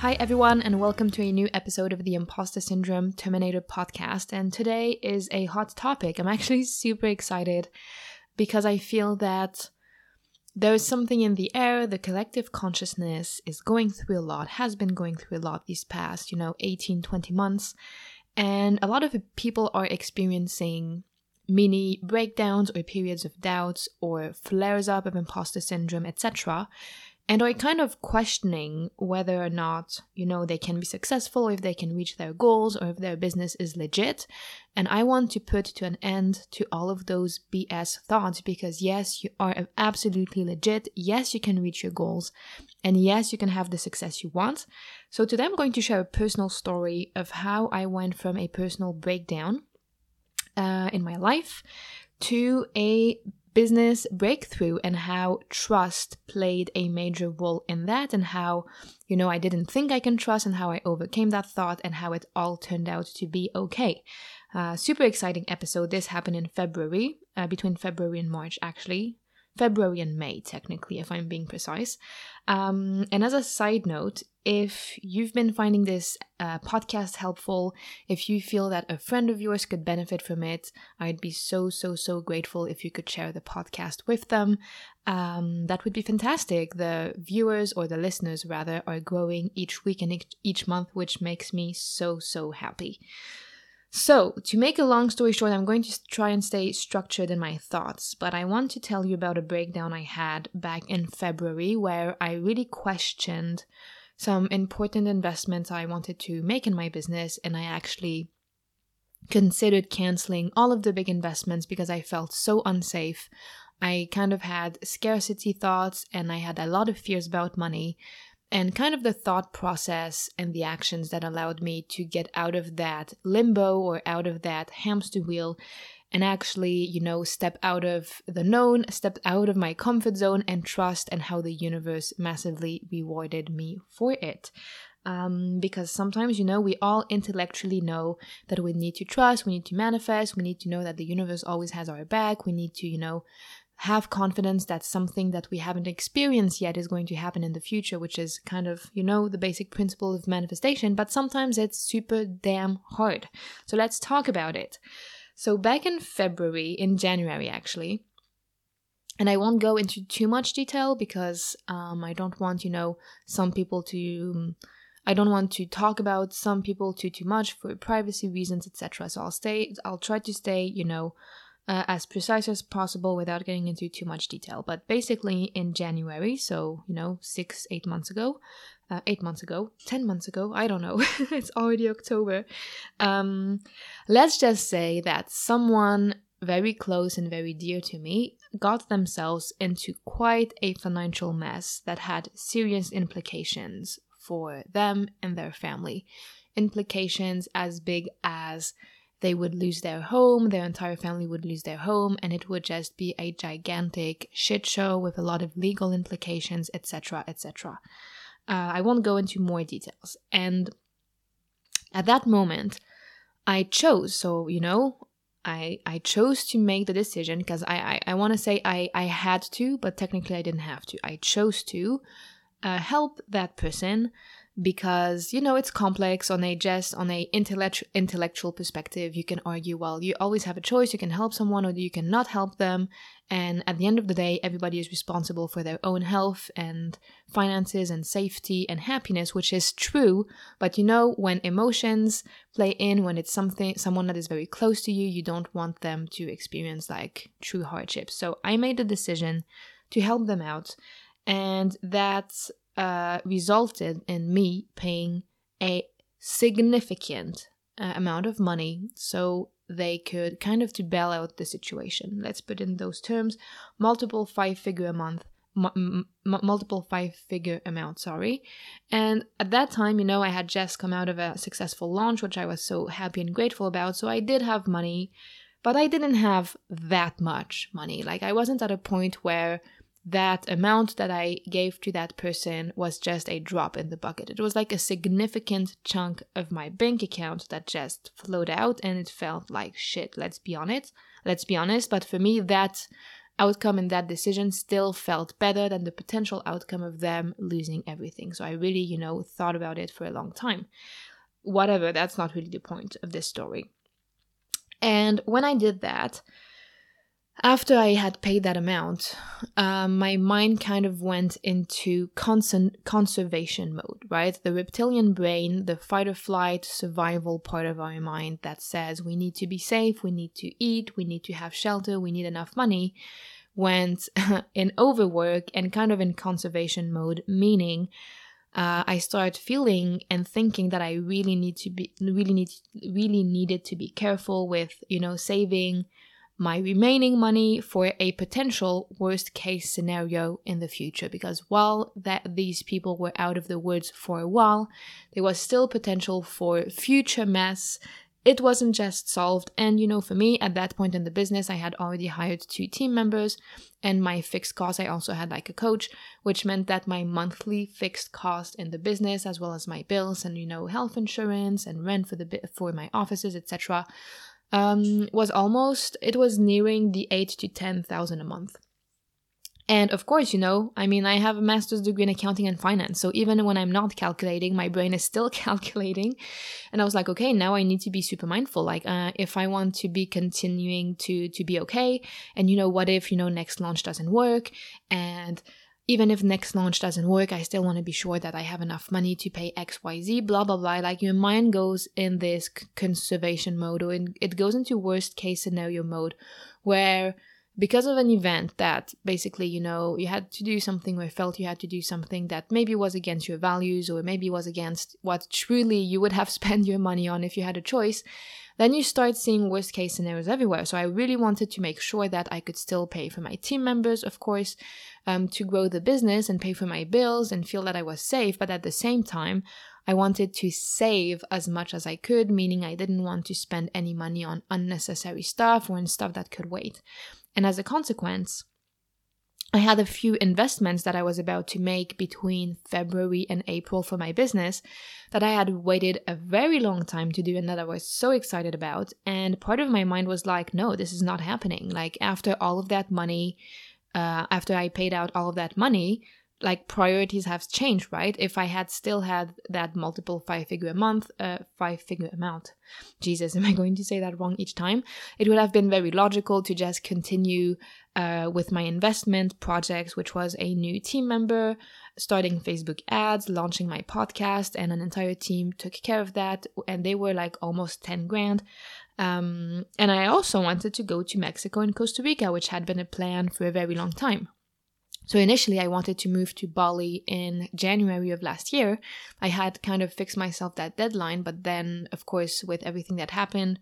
Hi, everyone, and welcome to a new episode of the Imposter Syndrome Terminator podcast. And today is a hot topic. I'm actually super excited because I feel that there is something in the air. The collective consciousness is going through a lot, has been going through a lot these past, you know, 18, 20 months. And a lot of people are experiencing mini breakdowns or periods of doubts or flares up of imposter syndrome, etc and are kind of questioning whether or not you know they can be successful if they can reach their goals or if their business is legit. And i want to put to an end to all of those bs thoughts because yes you are absolutely legit. Yes you can reach your goals. And yes you can have the success you want. So today i'm going to share a personal story of how i went from a personal breakdown uh, in my life to a business breakthrough and how trust played a major role in that and how you know I didn't think I can trust and how I overcame that thought and how it all turned out to be okay. Uh, super exciting episode. This happened in February, uh, between February and March actually. February and May, technically, if I'm being precise. Um, and as a side note, if you've been finding this uh, podcast helpful, if you feel that a friend of yours could benefit from it, I'd be so, so, so grateful if you could share the podcast with them. Um, that would be fantastic. The viewers, or the listeners rather, are growing each week and each month, which makes me so, so happy. So, to make a long story short, I'm going to try and stay structured in my thoughts, but I want to tell you about a breakdown I had back in February where I really questioned some important investments I wanted to make in my business, and I actually considered canceling all of the big investments because I felt so unsafe. I kind of had scarcity thoughts and I had a lot of fears about money and kind of the thought process and the actions that allowed me to get out of that limbo or out of that hamster wheel and actually, you know, step out of the known, step out of my comfort zone and trust and how the universe massively rewarded me for it. Um, because sometimes, you know, we all intellectually know that we need to trust, we need to manifest, we need to know that the universe always has our back, we need to, you know, have confidence that something that we haven't experienced yet is going to happen in the future, which is kind of, you know, the basic principle of manifestation, but sometimes it's super damn hard. So let's talk about it. So, back in February, in January actually, and I won't go into too much detail because um, I don't want, you know, some people to. I don't want to talk about some people too too much for privacy reasons, etc. So I'll stay. I'll try to stay, you know, uh, as precise as possible without getting into too much detail. But basically, in January, so you know, six, eight months ago, uh, eight months ago, ten months ago, I don't know, it's already October. Um, let's just say that someone very close and very dear to me got themselves into quite a financial mess that had serious implications for them and their family. Implications as big as they would lose their home, their entire family would lose their home, and it would just be a gigantic shit show with a lot of legal implications, etc., etc. Uh, I won't go into more details. And at that moment, I chose. So you know, I I chose to make the decision because I I, I want to say I I had to, but technically I didn't have to. I chose to uh, help that person because you know it's complex on a just on a intellect- intellectual perspective you can argue well you always have a choice you can help someone or you can not help them. And at the end of the day everybody is responsible for their own health and finances and safety and happiness which is true. But you know when emotions play in when it's something someone that is very close to you you don't want them to experience like true hardships so i made the decision to help them out. And that's uh, resulted in me paying a significant uh, amount of money so they could kind of to bail out the situation. Let's put in those terms multiple five figure a month. M- m- multiple five figure amount, sorry. And at that time, you know, I had just come out of a successful launch, which I was so happy and grateful about. So I did have money, but I didn't have that much money. Like I wasn't at a point where that amount that I gave to that person was just a drop in the bucket. It was like a significant chunk of my bank account that just flowed out and it felt like shit, let's be honest. Let's be honest, but for me that outcome and that decision still felt better than the potential outcome of them losing everything. So I really, you know, thought about it for a long time. Whatever, that's not really the point of this story. And when I did that, after I had paid that amount, um, my mind kind of went into con- conservation mode, right? The reptilian brain, the fight or flight survival part of our mind that says we need to be safe, we need to eat, we need to have shelter, we need enough money, went in overwork and kind of in conservation mode, meaning uh, I started feeling and thinking that I really need to be really need really needed to be careful with you know saving my remaining money for a potential worst case scenario in the future. Because while that these people were out of the woods for a while there was still potential for future mess. It wasn't just solved. And you know for me at that point in the business i had already hired two team members and my fixed cost i also had like a coach which meant that my monthly fixed cost in the business as well as my bills and you know health insurance and rent for the for my offices etc um, was almost it was nearing the eight to ten thousand a month. And of course, you know, I mean, I have a master's degree in accounting and finance. So even when I'm not calculating, my brain is still calculating. And I was like, okay, now I need to be super mindful. Like, uh, if I want to be continuing to to be okay, and you know, what if you know next launch doesn't work, and even if next launch doesn't work, I still want to be sure that I have enough money to pay XYZ, blah, blah, blah. Like your mind goes in this conservation mode or in, it goes into worst case scenario mode where because of an event that basically, you know, you had to do something or felt you had to do something that maybe was against your values or maybe was against what truly you would have spent your money on if you had a choice, then you start seeing worst case scenarios everywhere. So I really wanted to make sure that I could still pay for my team members, of course, um, to grow the business and pay for my bills and feel that I was safe. But at the same time, I wanted to save as much as I could, meaning I didn't want to spend any money on unnecessary stuff or on stuff that could wait. And as a consequence, I had a few investments that I was about to make between February and April for my business that I had waited a very long time to do and that I was so excited about. And part of my mind was like, no, this is not happening. Like, after all of that money, uh, after I paid out all of that money, like priorities have changed, right? If I had still had that multiple five figure a month, uh, five figure amount, Jesus, am I going to say that wrong each time? It would have been very logical to just continue uh, with my investment projects, which was a new team member, starting Facebook ads, launching my podcast, and an entire team took care of that. And they were like almost 10 grand. Um, and I also wanted to go to Mexico and Costa Rica, which had been a plan for a very long time. So initially, I wanted to move to Bali in January of last year. I had kind of fixed myself that deadline, but then, of course, with everything that happened,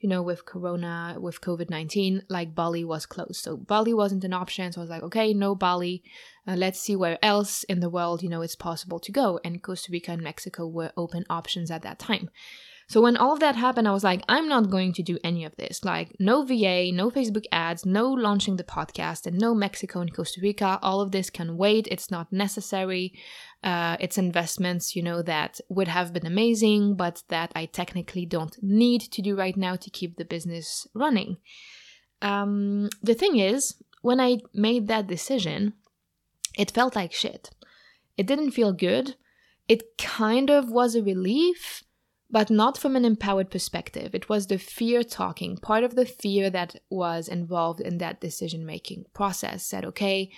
you know, with Corona, with COVID 19, like Bali was closed. So Bali wasn't an option. So I was like, okay, no Bali. Uh, let's see where else in the world, you know, it's possible to go. And Costa Rica and Mexico were open options at that time. So when all of that happened, I was like, I'm not going to do any of this. Like, no VA, no Facebook ads, no launching the podcast, and no Mexico and Costa Rica. All of this can wait. It's not necessary. Uh, it's investments, you know, that would have been amazing, but that I technically don't need to do right now to keep the business running. Um, the thing is, when I made that decision, it felt like shit. It didn't feel good. It kind of was a relief but not from an empowered perspective. It was the fear talking. Part of the fear that was involved in that decision making process said, okay,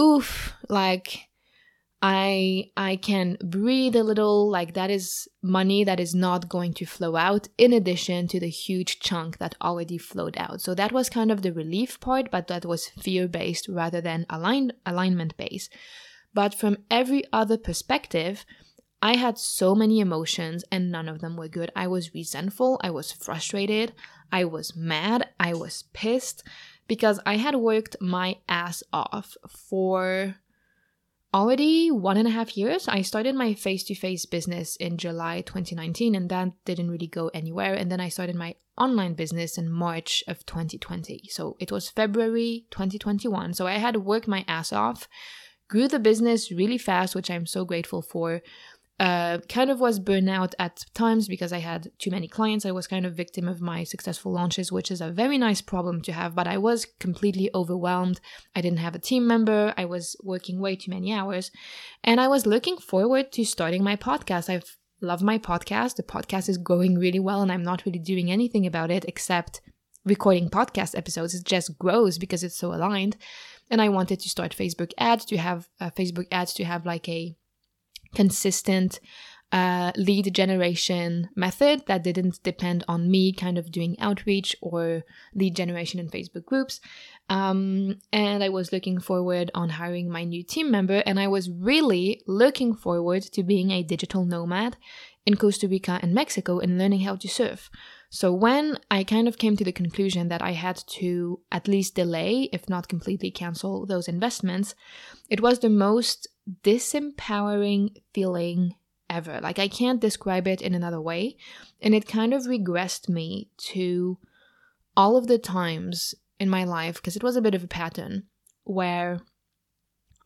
oof, like I I can breathe a little, like that is money that is not going to flow out in addition to the huge chunk that already flowed out. So that was kind of the relief part, but that was fear based rather than alignment based. But from every other perspective, I had so many emotions and none of them were good. I was resentful, I was frustrated, I was mad, I was pissed because I had worked my ass off for already one and a half years. I started my face to face business in July 2019, and that didn't really go anywhere. And then I started my online business in March of 2020. So it was February 2021. So I had to work my ass off, grew the business really fast, which I'm so grateful for uh, kind of was burnout at times because I had too many clients. I was kind of victim of my successful launches, which is a very nice problem to have, but I was completely overwhelmed. I didn't have a team member. I was working way too many hours. And I was looking forward to starting my podcast. I love my podcast. The podcast is going really well, and I'm not really doing anything about it except recording podcast episodes. It just grows because it's so aligned. And I wanted to start Facebook ads to have uh, Facebook ads to have like a consistent uh, lead generation method that didn't depend on me kind of doing outreach or lead generation in Facebook groups. Um, and I was looking forward on hiring my new team member, and I was really looking forward to being a digital nomad in Costa Rica and Mexico and learning how to surf. So when I kind of came to the conclusion that I had to at least delay, if not completely cancel those investments, it was the most disempowering feeling ever. Like, I can't describe it in another way. And it kind of regressed me to all of the times in my life, because it was a bit of a pattern where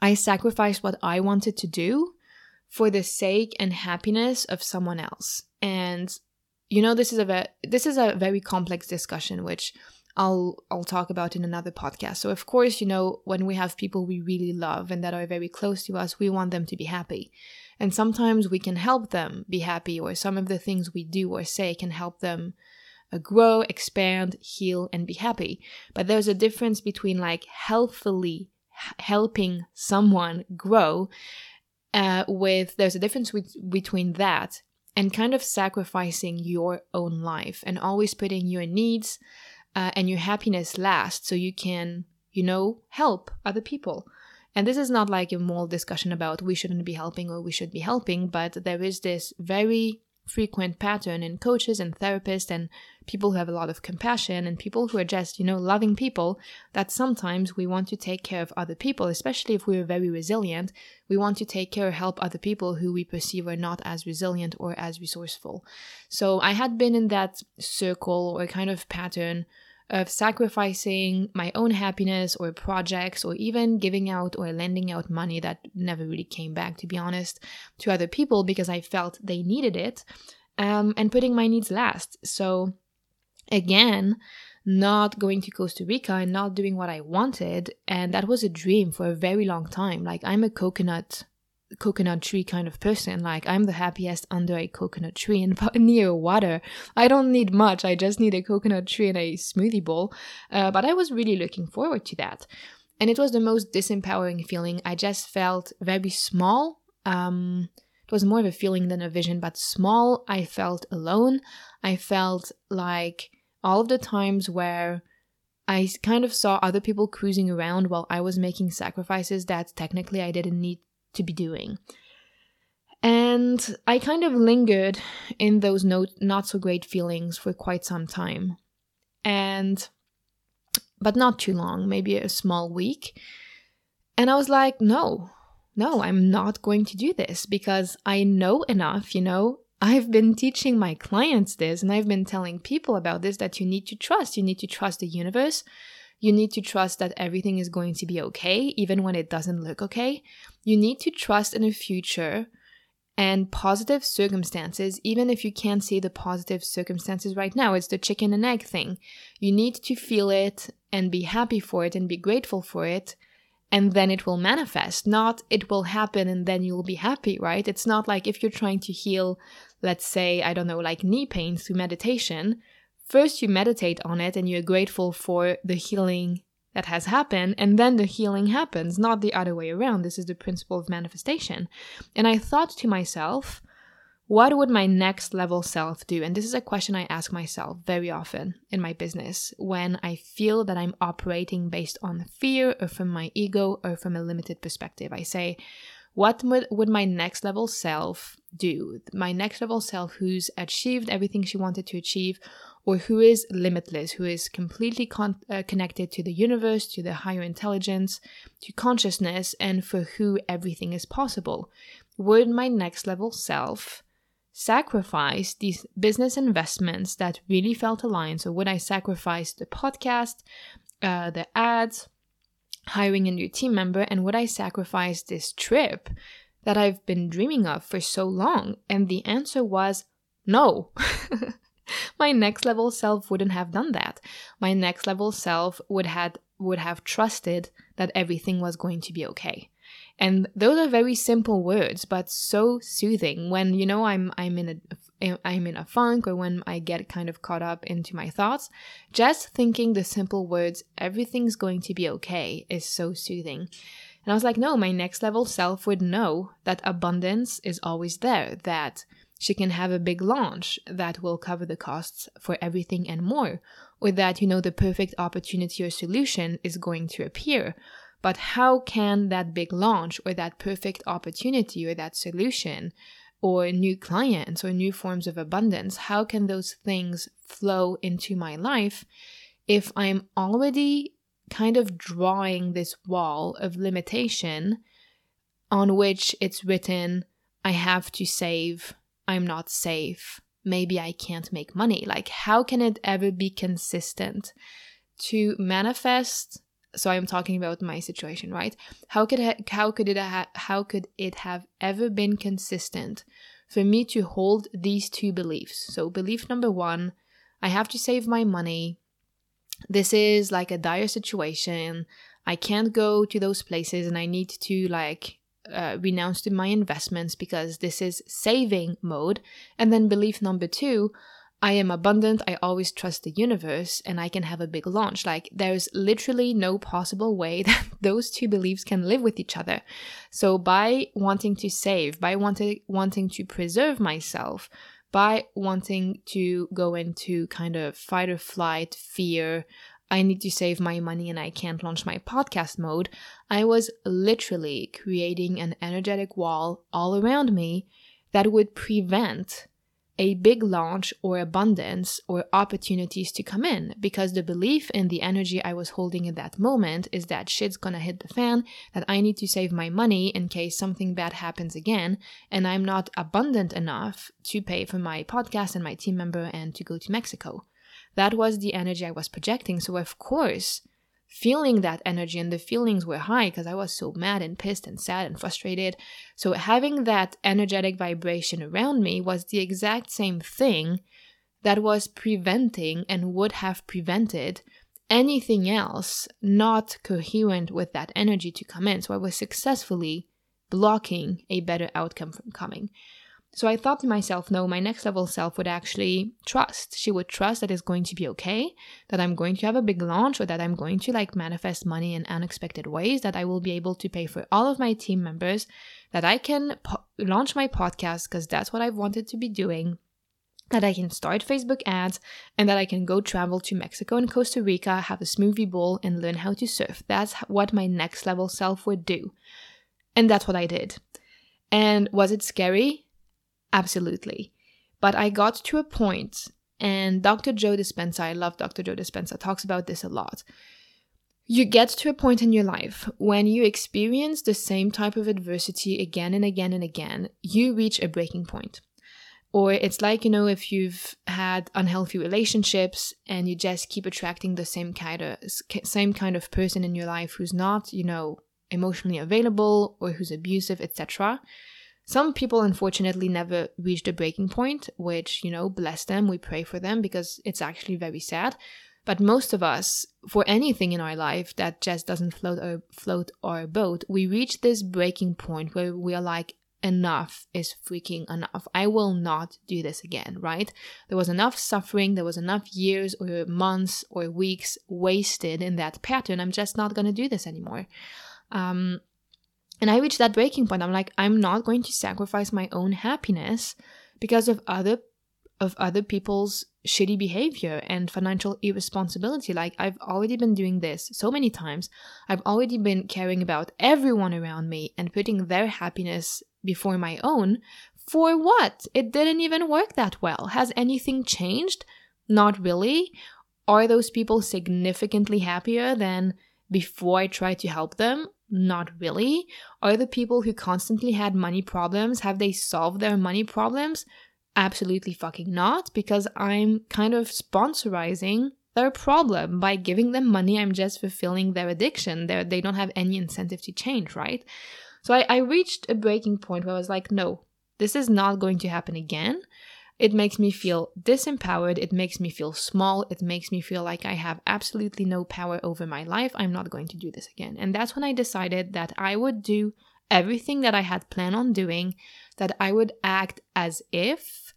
I sacrificed what I wanted to do for the sake and happiness of someone else. And you know this is a ve- this is a very complex discussion which I'll I'll talk about in another podcast. So of course, you know, when we have people we really love and that are very close to us, we want them to be happy. And sometimes we can help them be happy or some of the things we do or say can help them uh, grow, expand, heal and be happy. But there's a difference between like healthfully helping someone grow uh, with there's a difference with, between that and kind of sacrificing your own life and always putting your needs uh, and your happiness last so you can, you know, help other people. And this is not like a moral discussion about we shouldn't be helping or we should be helping, but there is this very frequent pattern in coaches and therapists and people who have a lot of compassion and people who are just, you know, loving people that sometimes we want to take care of other people, especially if we're very resilient. We want to take care, or help other people who we perceive are not as resilient or as resourceful. So I had been in that circle or kind of pattern of sacrificing my own happiness or projects or even giving out or lending out money that never really came back, to be honest, to other people because I felt they needed it um, and putting my needs last. So, again, not going to Costa Rica and not doing what I wanted. And that was a dream for a very long time. Like, I'm a coconut coconut tree kind of person. Like I'm the happiest under a coconut tree and near water. I don't need much. I just need a coconut tree and a smoothie bowl. Uh, but I was really looking forward to that. And it was the most disempowering feeling. I just felt very small. Um, it was more of a feeling than a vision, but small. I felt alone. I felt like all of the times where I kind of saw other people cruising around while I was making sacrifices that technically I didn't need to be doing. And I kind of lingered in those no, not so great feelings for quite some time. And, but not too long, maybe a small week. And I was like, no, no, I'm not going to do this because I know enough, you know. I've been teaching my clients this and I've been telling people about this that you need to trust. You need to trust the universe. You need to trust that everything is going to be okay, even when it doesn't look okay. You need to trust in a future and positive circumstances, even if you can't see the positive circumstances right now. It's the chicken and egg thing. You need to feel it and be happy for it and be grateful for it. And then it will manifest, not it will happen and then you'll be happy, right? It's not like if you're trying to heal, let's say, I don't know, like knee pain through meditation, First, you meditate on it and you're grateful for the healing that has happened, and then the healing happens, not the other way around. This is the principle of manifestation. And I thought to myself, what would my next level self do? And this is a question I ask myself very often in my business when I feel that I'm operating based on fear or from my ego or from a limited perspective. I say, what would, my next level self do? My next level self who's achieved everything she wanted to achieve, or who is limitless, who is completely con- uh, connected to the universe, to the higher intelligence, to consciousness, and for who everything is possible? Would my next level self sacrifice these business investments that really felt aligned? So, would I sacrifice the podcast, uh, the ads, hiring a new team member, and would I sacrifice this trip that I've been dreaming of for so long? And the answer was no. my next level self wouldn't have done that. My next level self would had would have trusted that everything was going to be okay. And those are very simple words, but so soothing. When you know I'm I'm in a I'm in a funk or when I get kind of caught up into my thoughts, just thinking the simple words "everything's going to be okay" is so soothing. And I was like, no, my next level self would know that abundance is always there, that she can have a big launch that will cover the costs for everything and more, or that, you know, the perfect opportunity or solution is going to appear, but how can that big launch or that perfect opportunity or that solution or new clients or new forms of abundance, how can those things flow into my life if I'm already kind of drawing this wall of limitation on which it's written, I have to save, I'm not safe, maybe I can't make money? Like, how can it ever be consistent to manifest so I'm talking about my situation, right? How could ha- how could it ha- how could it have ever been consistent for me to hold these two beliefs? So belief number 1, I have to save my money. This is like a dire situation. I can't go to those places and I need to like uh, renounce to my investments because this is saving mode. And then belief number 2, I am abundant, I always trust the universe, and I can have a big launch. Like, there's literally no possible way that those two beliefs can live with each other. So, by wanting to save, by wanting, wanting to preserve myself, by wanting to go into kind of fight or flight, fear, I need to save my money and I can't launch my podcast mode, I was literally creating an energetic wall all around me that would prevent a big launch or abundance or opportunities to come in because the belief in the energy I was holding in that moment is that shit's gonna hit the fan, that I need to save my money in case something bad happens again, and I'm not abundant enough to pay for my podcast and my team member and to go to Mexico. That was the energy I was projecting. So, of course, feeling that energy and the feelings were high because I was so mad and pissed and sad and frustrated. So having that energetic vibration around me was the exact same thing that was preventing and would have prevented anything else not coherent with that energy to come in. So I was successfully blocking a better outcome from coming. So I thought to myself, no, my next level self would actually trust. She would trust that it's going to be okay, that I'm going to have a big launch, or that I'm going to like manifest money in unexpected ways, that I will be able to pay for all of my team members, that I can po- launch my podcast because that's what I've wanted to be doing. That I can start Facebook ads and that I can go travel to Mexico and Costa Rica, have a smoothie bowl, and learn how to surf. That's what my next level self would do. And that's what I did. And was it scary? Absolutely. But I got to a point, and Dr. Joe Dispenza, I love Dr. Joe Dispenza, talks about this a lot. You get to a point in your life when you experience the same type of adversity again and again and again, you reach a breaking point. Or it's like, you know, if you've had unhealthy relationships and you just keep attracting the same kind of same kind of person in your life who's not, you know, emotionally available or who's abusive, etc. Some people, unfortunately, never reach the breaking point, which, you know, bless them, we pray for them because it's actually very sad. But most of us, for anything in our life that just doesn't float or float our boat, we reach this breaking point where we are like, enough is freaking enough. I will not do this again, right? There was enough suffering, there was enough years or months or weeks wasted in that pattern. I'm just not going to do this anymore. Um, and I reached that breaking point. I'm like, I'm not going to sacrifice my own happiness because of other of other people's shitty behavior and financial irresponsibility. Like I've already been doing this so many times. I've already been caring about everyone around me and putting their happiness before my own. For what? It didn't even work that well. Has anything changed? Not really. Are those people significantly happier than before I tried to help them? Not really. Are the people who constantly had money problems, have they solved their money problems? Absolutely fucking not, because I'm kind of sponsorizing their problem. By giving them money, I'm just fulfilling their addiction. They're, they don't have any incentive to change, right? So I, I reached a breaking point where I was like, no, this is not going to happen again. It makes me feel disempowered. It makes me feel small. It makes me feel like I have absolutely no power over my life. I'm not going to do this again. And that's when I decided that I would do everything that I had planned on doing, that I would act as if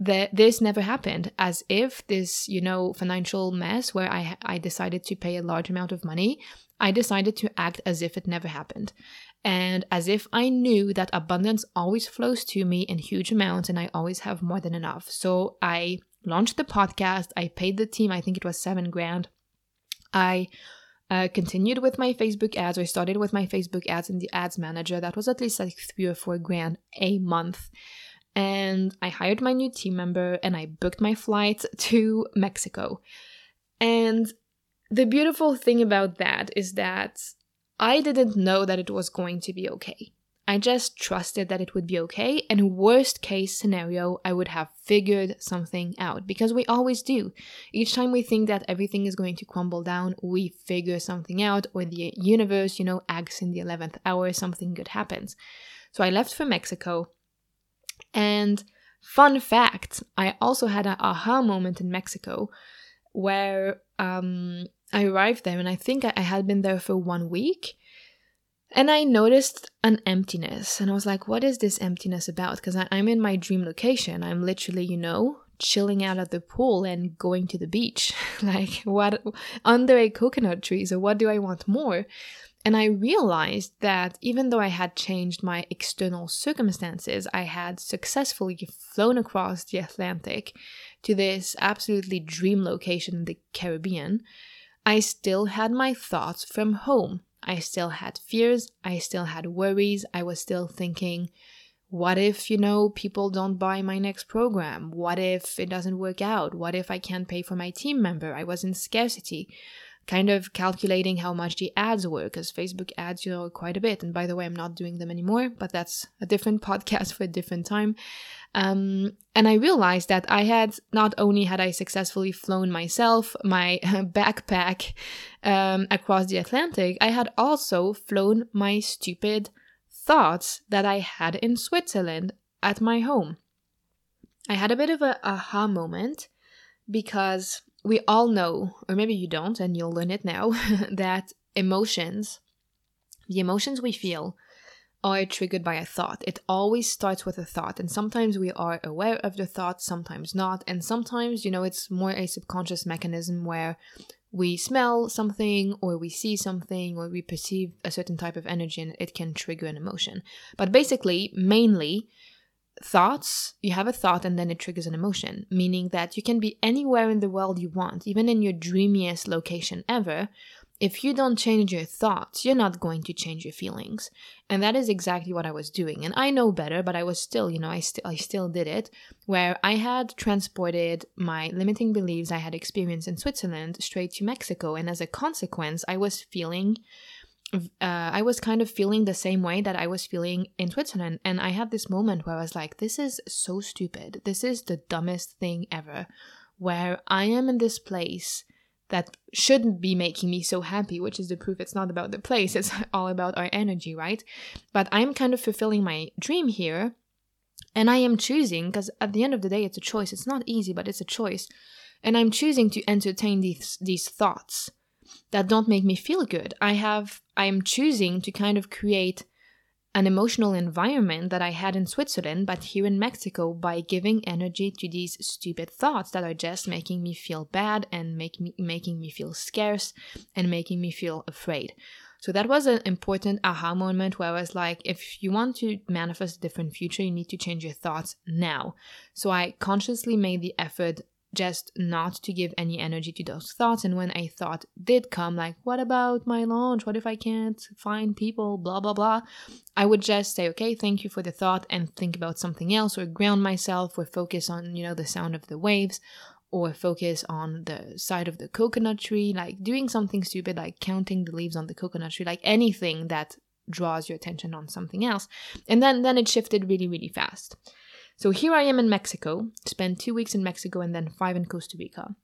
that this never happened as if this you know financial mess where i i decided to pay a large amount of money i decided to act as if it never happened and as if i knew that abundance always flows to me in huge amounts and i always have more than enough so i launched the podcast i paid the team i think it was 7 grand i uh, continued with my Facebook ads. I started with my Facebook ads in the ads manager. That was at least like three or four grand a month and I hired my new team member and I booked my flight to Mexico. And the beautiful thing about that is that I didn't know that it was going to be okay. I just trusted that it would be okay, and worst case scenario, I would have figured something out because we always do. Each time we think that everything is going to crumble down, we figure something out, or the universe, you know, acts in the 11th hour, something good happens. So I left for Mexico and fun fact, I also had an aha moment in Mexico where um, I arrived there and I think I had been there for one week. And I noticed an emptiness, and I was like, what is this emptiness about? Because I'm in my dream location. I'm literally, you know, chilling out at the pool and going to the beach. like, what under a coconut tree? So, what do I want more? And I realized that even though I had changed my external circumstances, I had successfully flown across the Atlantic to this absolutely dream location in the Caribbean. I still had my thoughts from home. I still had fears. I still had worries. I was still thinking, what if, you know, people don't buy my next program? What if it doesn't work out? What if I can't pay for my team member? I was in scarcity kind of calculating how much the ads were because Facebook ads, you know, quite a bit. And by the way, I'm not doing them anymore, but that's a different podcast for a different time. Um, and I realized that I had not only had I successfully flown myself, my backpack um, across the Atlantic, I had also flown my stupid thoughts that I had in Switzerland at my home. I had a bit of a aha moment because we all know, or maybe you don't, and you'll learn it now, that emotions, the emotions we feel, are triggered by a thought. It always starts with a thought, and sometimes we are aware of the thought, sometimes not, and sometimes, you know, it's more a subconscious mechanism where we smell something or we see something or we perceive a certain type of energy and it can trigger an emotion. But basically, mainly, thoughts, you have a thought and then it triggers an emotion, meaning that you can be anywhere in the world you want, even in your dreamiest location ever. If you don't change your thoughts, you're not going to change your feelings. And that is exactly what I was doing. And I know better, but I was still, you know, I still I still did it where I had transported my limiting beliefs I had experienced in Switzerland straight to Mexico and as a consequence, I was feeling uh, I was kind of feeling the same way that I was feeling in Switzerland. And I had this moment where I was like, this is so stupid. This is the dumbest thing ever. Where I am in this place that shouldn't be making me so happy, which is the proof it's not about the place, it's all about our energy, right? But I'm kind of fulfilling my dream here. And I am choosing, because at the end of the day, it's a choice. It's not easy, but it's a choice. And I'm choosing to entertain these, these thoughts that don't make me feel good. I have I am choosing to kind of create an emotional environment that I had in Switzerland, but here in Mexico by giving energy to these stupid thoughts that are just making me feel bad and make me, making me feel scarce and making me feel afraid. So that was an important aha moment where I was like, if you want to manifest a different future, you need to change your thoughts now. So I consciously made the effort just not to give any energy to those thoughts. And when a thought did come, like, what about my launch? What if I can't find people? Blah, blah, blah. I would just say, okay, thank you for the thought and think about something else or ground myself or focus on, you know, the sound of the waves or focus on the side of the coconut tree, like doing something stupid like counting the leaves on the coconut tree, like anything that draws your attention on something else. And then then it shifted really really fast. So here I am in Mexico, spent 2 weeks in Mexico and then 5 in Costa Rica.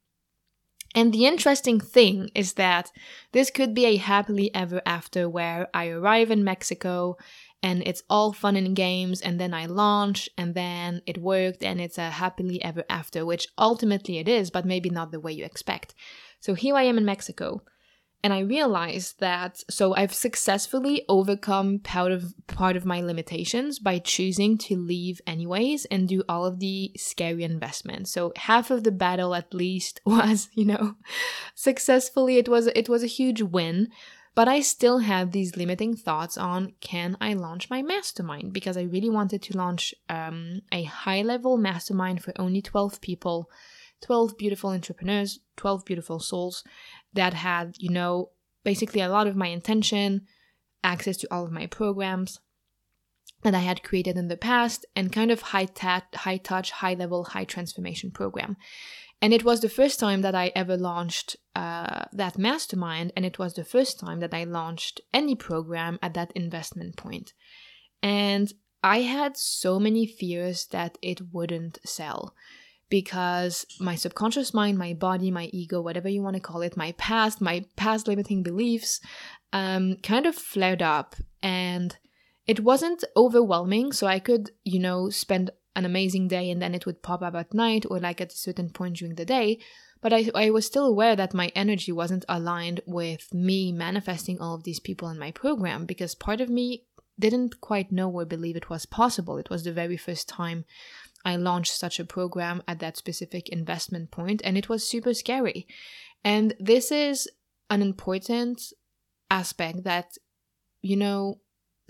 And the interesting thing is that this could be a happily ever after where I arrive in Mexico and it's all fun and games and then I launch and then it worked and it's a happily ever after, which ultimately it is, but maybe not the way you expect. So here I am in Mexico and I realized that so I've successfully overcome part of part of my limitations by choosing to leave anyways and do all of the scary investments. So half of the battle at least was, you know, successfully it was it was a huge win but I still had these limiting thoughts on can I launch my mastermind? Because I really wanted to launch um, a high level mastermind for only 12 people, 12 beautiful entrepreneurs, 12 beautiful souls that had, you know, basically a lot of my intention, access to all of my programs that I had created in the past, and kind of high, tat, high touch, high level, high transformation program. And it was the first time that I ever launched uh, that mastermind, and it was the first time that I launched any program at that investment point. And I had so many fears that it wouldn't sell because my subconscious mind, my body, my ego, whatever you want to call it, my past, my past limiting beliefs, um, kind of flared up. And it wasn't overwhelming, so I could, you know, spend an amazing day and then it would pop up at night or like at a certain point during the day. But I, I was still aware that my energy wasn't aligned with me manifesting all of these people in my program because part of me didn't quite know or believe it was possible. It was the very first time I launched such a program at that specific investment point, and it was super scary. And this is an important aspect that, you know,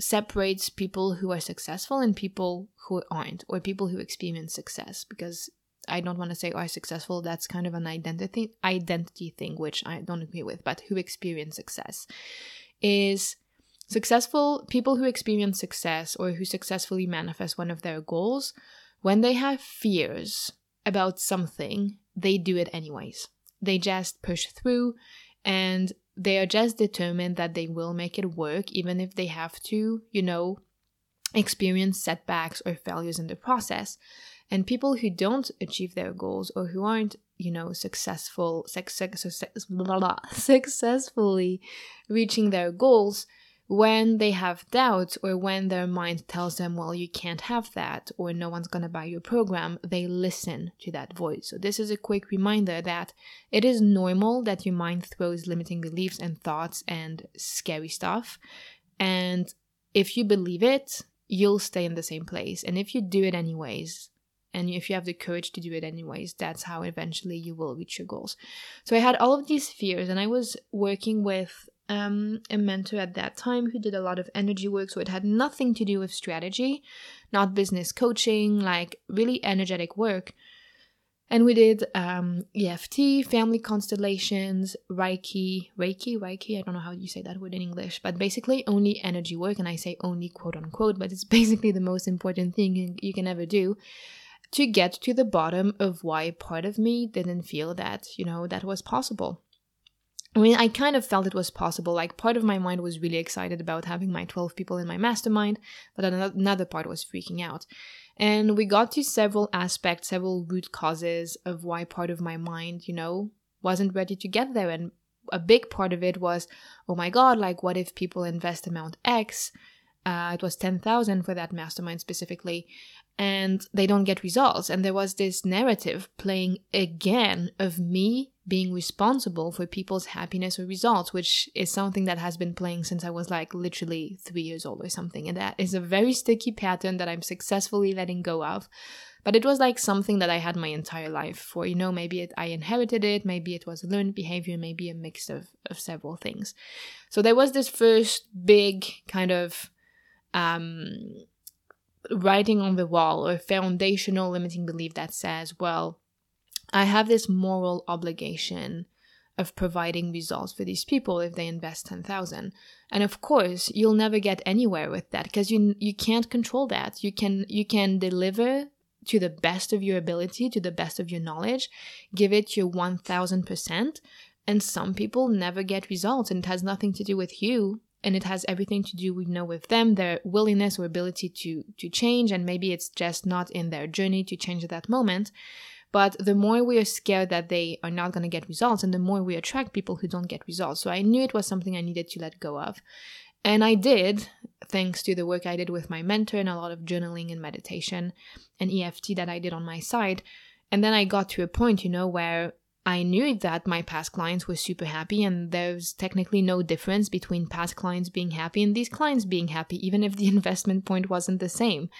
separates people who are successful and people who aren't, or people who experience success. Because I don't want to say are successful, that's kind of an identity identity thing, which I don't agree with, but who experience success is successful people who experience success or who successfully manifest one of their goals when they have fears about something they do it anyways they just push through and they are just determined that they will make it work, even if they have to, you know, experience setbacks or failures in the process. And people who don't achieve their goals or who aren't, you know, successful, success, success, blah, blah, successfully reaching their goals, when they have doubts or when their mind tells them, well, you can't have that or no one's going to buy your program, they listen to that voice. So, this is a quick reminder that it is normal that your mind throws limiting beliefs and thoughts and scary stuff. And if you believe it, you'll stay in the same place. And if you do it anyways, and if you have the courage to do it anyways, that's how eventually you will reach your goals. So I had all of these fears, and I was working with um, a mentor at that time who did a lot of energy work. So it had nothing to do with strategy, not business coaching, like really energetic work. And we did um, EFT, family constellations, Reiki, Reiki, Reiki. I don't know how you say that word in English, but basically only energy work. And I say only quote unquote, but it's basically the most important thing you can ever do to get to the bottom of why part of me didn't feel that, you know, that was possible. I mean, I kind of felt it was possible. Like, part of my mind was really excited about having my 12 people in my mastermind, but another part was freaking out. And we got to several aspects, several root causes of why part of my mind, you know, wasn't ready to get there. And a big part of it was, oh my God, like, what if people invest amount X? Uh, it was 10,000 for that mastermind specifically and they don't get results. And there was this narrative playing again of me being responsible for people's happiness or results, which is something that has been playing since I was like literally three years old or something. And that is a very sticky pattern that I'm successfully letting go of. But it was like something that I had my entire life for, you know, maybe it, I inherited it, maybe it was a learned behavior, maybe a mix of, of several things. So there was this first big kind of um, writing on the wall or foundational limiting belief that says, well, I have this moral obligation of providing results for these people if they invest 10,000. And of course, you'll never get anywhere with that because you you can't control that. You can you can deliver to the best of your ability, to the best of your knowledge, give it your 1000%. And some people never get results, and it has nothing to do with you. And it has everything to do, we know, with them, their willingness or ability to to change, and maybe it's just not in their journey to change at that moment. But the more we are scared that they are not going to get results, and the more we attract people who don't get results. So I knew it was something I needed to let go of. And I did, thanks to the work I did with my mentor and a lot of journaling and meditation and EFT that I did on my side. And then I got to a point, you know, where I knew that my past clients were super happy, and there's technically no difference between past clients being happy and these clients being happy, even if the investment point wasn't the same.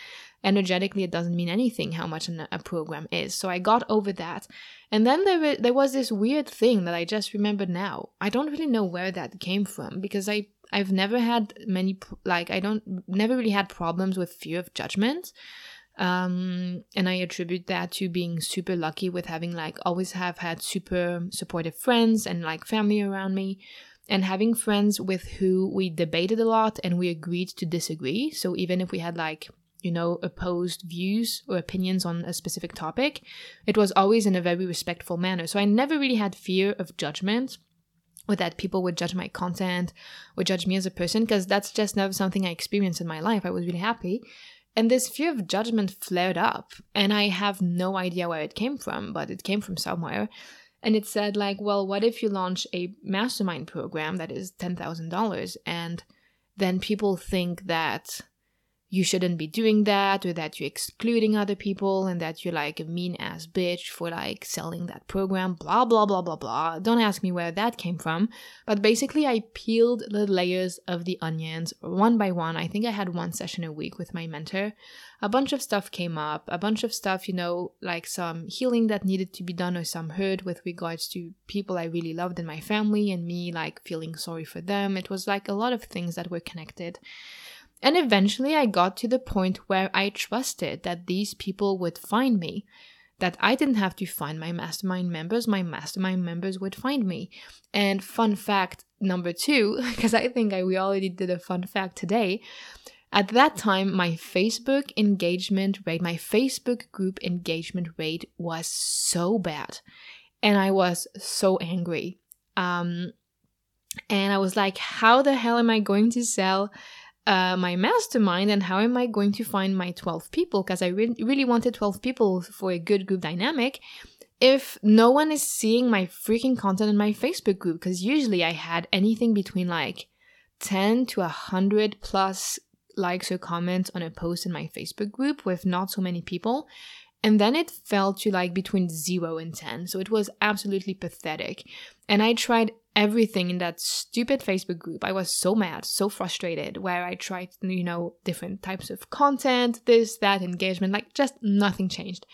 Energetically, it doesn't mean anything how much a program is. So I got over that. And then there, there was this weird thing that I just remembered now. I don't really know where that came from because I I've never had many like I don't never really had problems with fear of judgment. Um, and I attribute that to being super lucky with having like always have had super supportive friends and like family around me and having friends with who we debated a lot and we agreed to disagree. So even if we had like, you know, opposed views or opinions on a specific topic, it was always in a very respectful manner. So I never really had fear of judgment or that people would judge my content or judge me as a person because that's just never something I experienced in my life. I was really happy. And this fear of judgment flared up, and I have no idea where it came from, but it came from somewhere. And it said, like, well, what if you launch a mastermind program that is $10,000 and then people think that you shouldn't be doing that or that you're excluding other people and that you're like a mean ass bitch for like selling that program blah blah blah blah blah. Don't ask me where that came from. But basically i peeled the layers of the onions one by one. I think i had one session a week with my mentor. A bunch of stuff came up a bunch of stuff you know like some healing that needed to be done or some hurt with regards to people i really loved in my family and me like feeling sorry for them. It was like a lot of things that were connected and eventually I got to the point where I trusted that these people would find me, that I didn't have to find my mastermind members, my mastermind members would find me. And fun fact number two, because I think I, we already did a fun fact today. At that time, my Facebook engagement rate, my Facebook group engagement rate was so bad. And I was so angry. Um, and I was like, how the hell am I going to sell uh, my mastermind and how am I going to find my 12 people? Because I re- really wanted 12 people for a good group dynamic. If no one is seeing my freaking content in my Facebook group, because usually I had anything between like 10 to 100 plus likes or comments on a post in my Facebook group with not so many people. And then it fell to like between 0 and 10. So it was absolutely pathetic. And I tried everything in that stupid Facebook group. I was so mad, so frustrated, where I tried, you know, different types of content, this, that, engagement, like just nothing changed.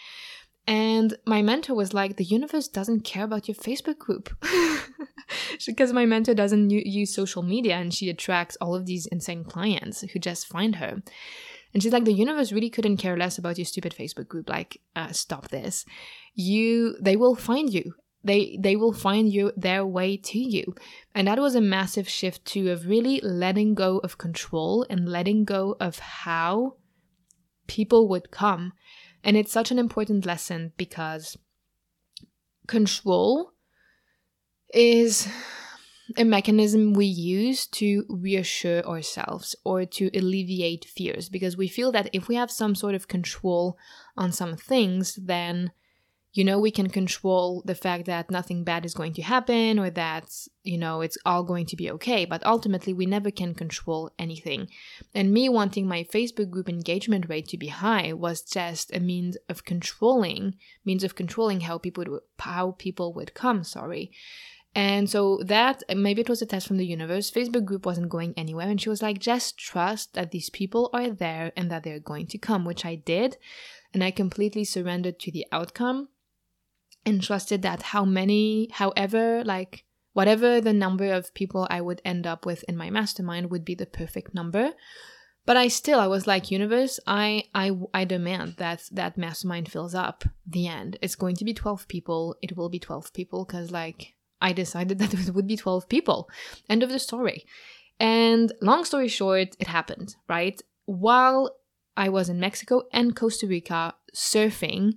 And my mentor was like, the universe doesn't care about your Facebook group. because my mentor doesn't use social media and she attracts all of these insane clients who just find her. And she's like, the universe really couldn't care less about your stupid Facebook group. Like, uh, stop this. You, they will find you they they will find you their way to you. And that was a massive shift too of really letting go of control and letting go of how people would come. And it's such an important lesson because control is a mechanism we use to reassure ourselves or to alleviate fears. Because we feel that if we have some sort of control on some things then you know we can control the fact that nothing bad is going to happen or that you know it's all going to be okay but ultimately we never can control anything. And me wanting my facebook group engagement rate to be high was just a means of controlling means of controlling how people would, how people would come sorry. And so that maybe it was a test from the universe facebook group wasn't going anywhere and she was like just trust that these people are there and that they're going to come which i did. And i completely surrendered to the outcome and trusted that how many, however, like whatever the number of people I would end up with in my mastermind would be the perfect number. But I still, I was like, universe, I, I, I demand that that mastermind fills up. The end. It's going to be 12 people. It will be 12 people because, like, I decided that it would be 12 people. End of the story. And long story short, it happened, right? While I was in Mexico and Costa Rica surfing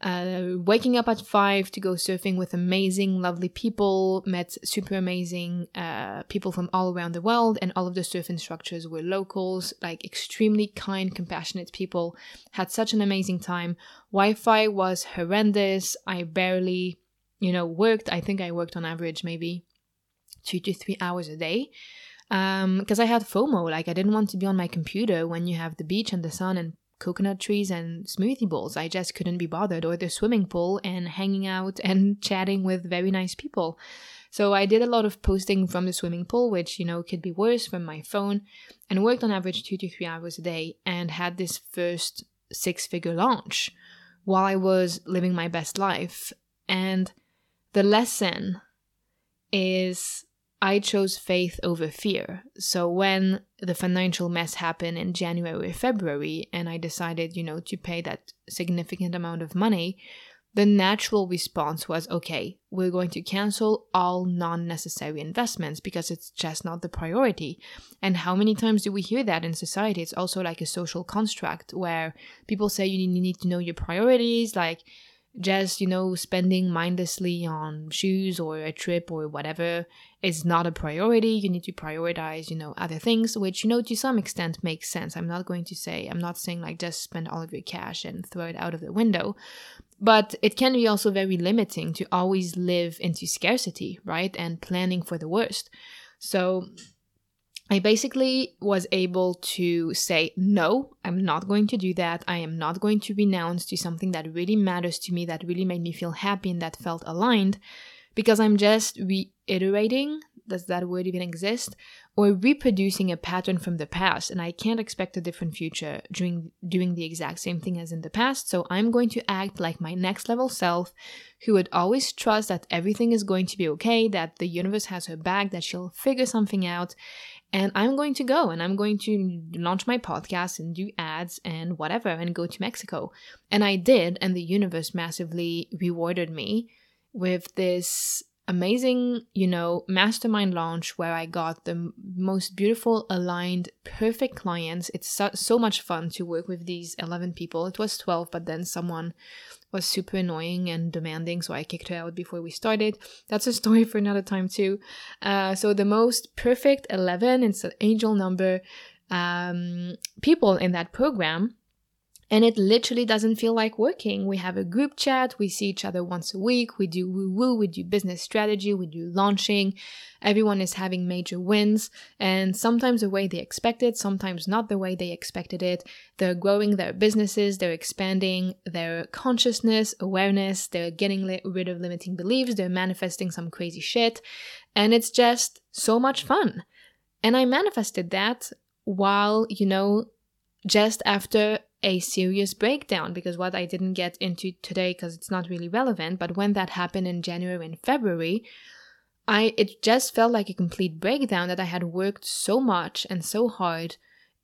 uh, waking up at five to go surfing with amazing, lovely people, met super amazing uh, people from all around the world, and all of the surf instructors were locals, like extremely kind, compassionate people. Had such an amazing time. Wi Fi was horrendous. I barely, you know, worked. I think I worked on average maybe two to three hours a day because um, I had FOMO. Like I didn't want to be on my computer when you have the beach and the sun and coconut trees and smoothie bowls. I just couldn't be bothered, or the swimming pool and hanging out and chatting with very nice people. So I did a lot of posting from the swimming pool, which, you know, could be worse from my phone, and worked on average two to three hours a day and had this first six figure launch while I was living my best life. And the lesson is I chose faith over fear. So when the financial mess happened in January, February, and I decided, you know, to pay that significant amount of money, the natural response was okay, we're going to cancel all non necessary investments because it's just not the priority. And how many times do we hear that in society? It's also like a social construct where people say you need to know your priorities, like, just you know spending mindlessly on shoes or a trip or whatever is not a priority. You need to prioritize you know other things which you know to some extent makes sense. I'm not going to say i'm not saying like just spend all of your cash and throw it out of the window but it can be also very limiting to always live into scarcity right and planning for the worst. So I basically was able to say, no, I'm not going to do that. I am not going to renounce to something that really matters to me, that really made me feel happy and that felt aligned, because I'm just reiterating does that word even exist? Or reproducing a pattern from the past, and I can't expect a different future doing doing the exact same thing as in the past. So I'm going to act like my next level self, who would always trust that everything is going to be okay, that the universe has her back, that she'll figure something out, and I'm going to go and I'm going to launch my podcast and do ads and whatever and go to Mexico. And I did, and the universe massively rewarded me with this amazing, you know, mastermind launch where I got the most beautiful, aligned, perfect clients. It's so, so, much fun to work with these 11 people. It was 12, but then someone was super annoying and demanding, so I kicked her out before we started. That's a story for another time, too. Uh, so, the most perfect 11, it's an angel number, um, people in that program and it literally doesn't feel like working. We have a group chat, we see each other once a week, we do woo woo, we do business strategy, we do launching. Everyone is having major wins, and sometimes the way they expected, sometimes not the way they expected it. They're growing their businesses, they're expanding their consciousness, awareness, they're getting li- rid of limiting beliefs, they're manifesting some crazy shit, and it's just so much fun. And I manifested that while, you know, just after a serious breakdown because what I didn't get into today because it's not really relevant, but when that happened in January and February, I it just felt like a complete breakdown that I had worked so much and so hard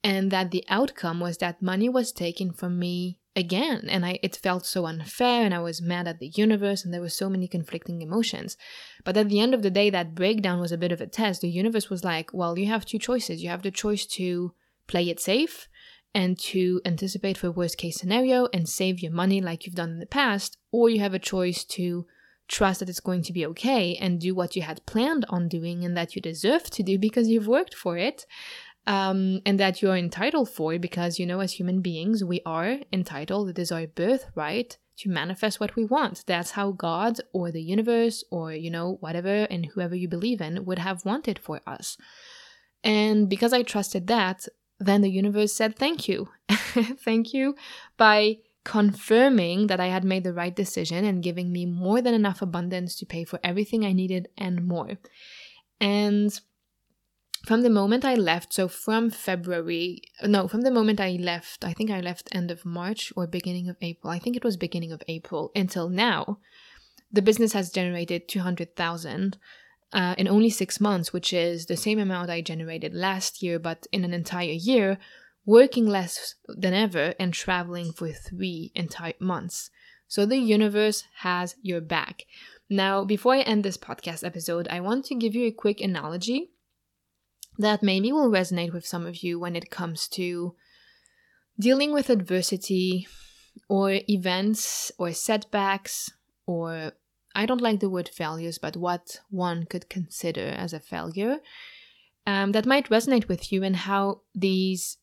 and that the outcome was that money was taken from me again and I it felt so unfair and I was mad at the universe and there were so many conflicting emotions. But at the end of the day that breakdown was a bit of a test. The universe was like, well, you have two choices. You have the choice to play it safe and to anticipate for worst case scenario and save your money like you've done in the past, or you have a choice to trust that it's going to be okay and do what you had planned on doing and that you deserve to do because you've worked for it. Um, and that you're entitled for because you know as human beings we are entitled it is our birthright to manifest what we want that's how god or the universe or you know whatever and whoever you believe in would have wanted for us and because i trusted that then the universe said thank you. thank you by confirming that I had made the right decision and giving me more than enough abundance to pay for everything I needed and more. And from the moment I left, so from February, no, from the moment I left, I think I left end of March or beginning of April. I think it was beginning of April until now, the business has generated 200,000 uh, in only six months, which is the same amount I generated last year, but in an entire year, working less than ever and traveling for three entire months. So the universe has your back. Now, before I end this podcast episode, I want to give you a quick analogy that maybe will resonate with some of you when it comes to dealing with adversity or events or setbacks or I don't like the word failures, but what one could consider as a failure um, that might resonate with you and how these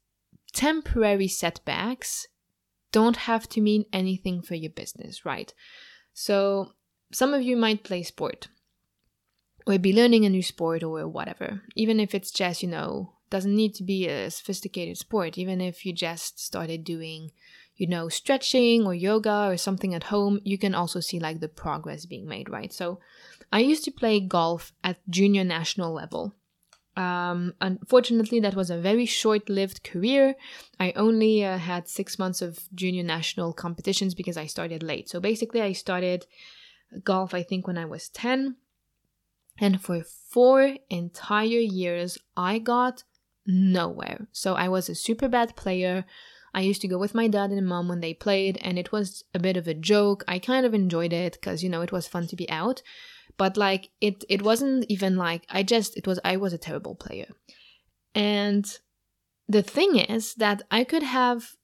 temporary setbacks don't have to mean anything for your business, right? So, some of you might play sport or be learning a new sport or whatever, even if it's just, you know, doesn't need to be a sophisticated sport, even if you just started doing, you know, stretching or yoga or something at home, you can also see like the progress being made, right? So, I used to play golf at junior national level. Um, unfortunately, that was a very short lived career. I only uh, had six months of junior national competitions because I started late. So basically, I started golf, I think, when I was 10. And for four entire years, I got nowhere. So I was a super bad player. I used to go with my dad and mom when they played, and it was a bit of a joke. I kind of enjoyed it because, you know, it was fun to be out. But like it it wasn't even like i just it was i was a terrible player. And the thing is that i could have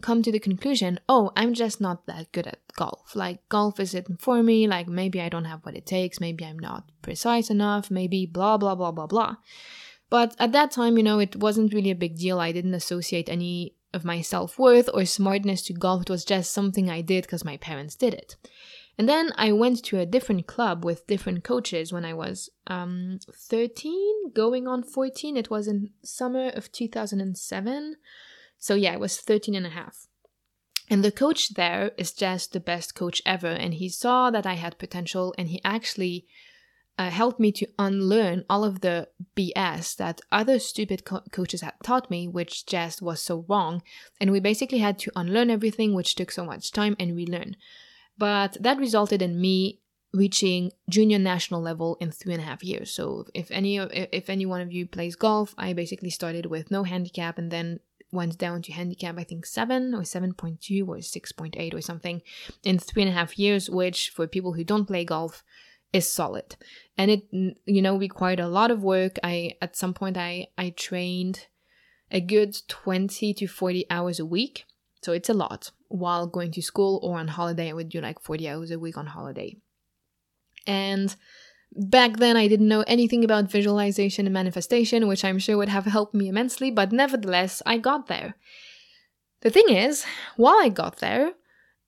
come to the conclusion oh i'm just not that good at golf. Like golf isn't for me? Like maybe i don't have what it takes. Maybe i'm not precise enough. Maybe blah blah blah blah blah. But at that time you know it wasn't really a big deal. I didn't associate any of my self-worth or smartness to golf it was just something i did because my parents did it and then I went to a different club with different coaches when I was um, 13, going on 14. It was in summer of 2007. So yeah, I was 13 and a half. And the coach there is just the best coach ever. And he saw that I had potential and he actually uh, helped me to unlearn all of the BS that other stupid co- coaches had taught me, which just was so wrong. And we basically had to unlearn everything, which took so much time and relearn. But that resulted in me reaching junior national level in three and a half years. So if any if any one of you plays golf, I basically started with no handicap and then went down to handicap I think seven or seven point two or six point eight or something in three and a half years, which for people who don't play golf is solid. And it you know required a lot of work. I at some point I I trained a good 20 to 40 hours a week. So it's a lot while going to school or on holiday. I would do like 40 hours a week on holiday. And back then, I didn't know anything about visualization and manifestation, which I'm sure would have helped me immensely, but nevertheless, I got there. The thing is, while I got there,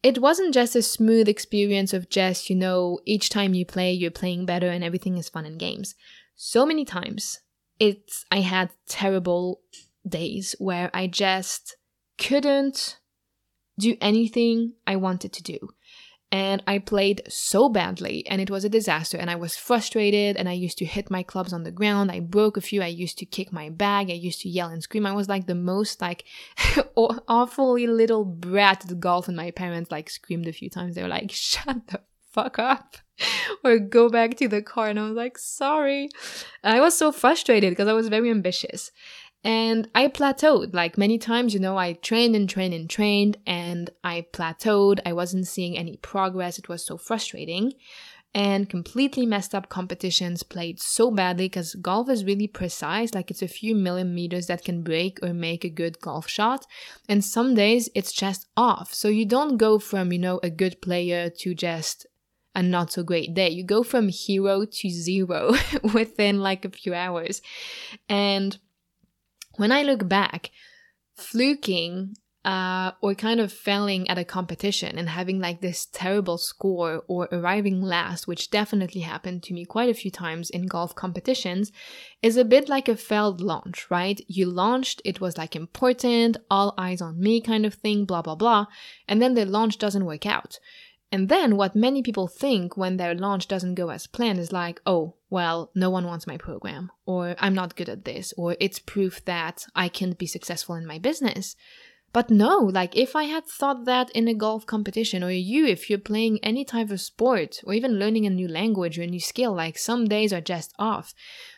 it wasn't just a smooth experience of just, you know, each time you play, you're playing better and everything is fun and games. So many times, it's I had terrible days where I just couldn't do anything I wanted to do. And I played so badly, and it was a disaster. And I was frustrated, and I used to hit my clubs on the ground. I broke a few. I used to kick my bag. I used to yell and scream. I was like the most like awfully little brat at golf, and my parents like screamed a few times. They were like, "Shut the fuck up," or "Go back to the car." And I was like, "Sorry." I was so frustrated because I was very ambitious. And I plateaued. Like many times, you know, I trained and trained and trained, and I plateaued. I wasn't seeing any progress. It was so frustrating. And completely messed up competitions played so badly because golf is really precise. Like it's a few millimeters that can break or make a good golf shot. And some days it's just off. So you don't go from, you know, a good player to just a not so great day. You go from hero to zero within like a few hours. And when I look back, fluking uh, or kind of failing at a competition and having like this terrible score or arriving last, which definitely happened to me quite a few times in golf competitions, is a bit like a failed launch, right? You launched, it was like important, all eyes on me kind of thing, blah, blah, blah, and then the launch doesn't work out. And then what many people think when their launch doesn't go as planned is like, oh, well, no one wants my program, or I'm not good at this, or it's proof that I can't be successful in my business. But no, like if I had thought that in a golf competition, or you, if you're playing any type of sport, or even learning a new language or a new skill, like some days are just off.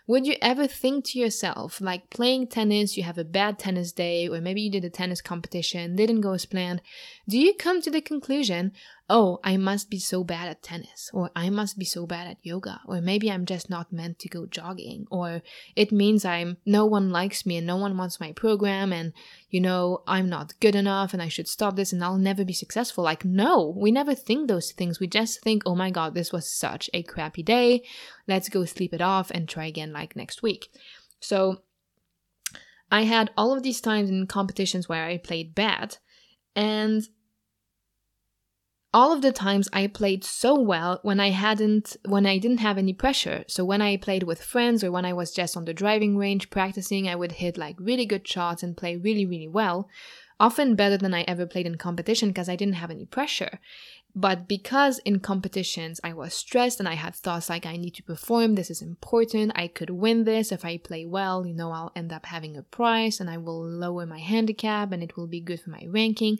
Would you ever think to yourself, like playing tennis, you have a bad tennis day, or maybe you did a tennis competition, didn't go as planned? Do you come to the conclusion, oh, I must be so bad at tennis, or I must be so bad at yoga, or maybe I'm just not meant to go jogging, or it means I'm no one likes me and no one wants my program, and you know, I'm not good enough and I should stop this and I'll never be successful. Like, no, we never think those things. We just think, oh my God, this was such a crappy day. Let's go sleep it off and try again like next week. So I had all of these times in competitions where I played bad. And all of the times I played so well when I hadn't when I didn't have any pressure. So when I played with friends or when I was just on the driving range practicing, I would hit like really good shots and play really really well, often better than I ever played in competition because I didn't have any pressure. But because in competitions I was stressed and I had thoughts like I need to perform, this is important, I could win this, if I play well, you know, I'll end up having a prize and I will lower my handicap and it will be good for my ranking.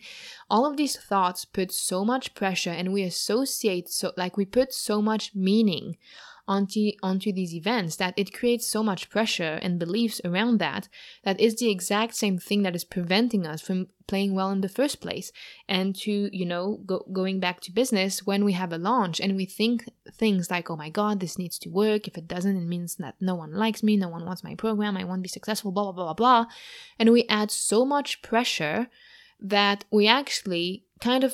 All of these thoughts put so much pressure and we associate so like we put so much meaning onto onto these events that it creates so much pressure and beliefs around that that is the exact same thing that is preventing us from playing well in the first place. And to you know go, going back to business when we have a launch and we think things like oh my god this needs to work. If it doesn't it means that no one likes me. No one wants my program. I won't be successful blah blah blah blah blah. And we add so much pressure that we actually kind of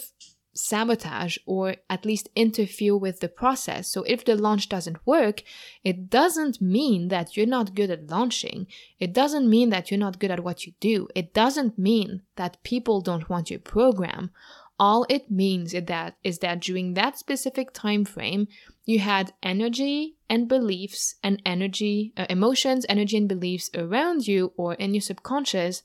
sabotage or at least interfere with the process. So if the launch doesn't work, it doesn't mean that you're not good at launching. It doesn't mean that you're not good at what you do. It doesn't mean that people don't want your program. All it means is that is that during that specific time frame, you had energy and beliefs and energy, uh, emotions, energy and beliefs around you or in your subconscious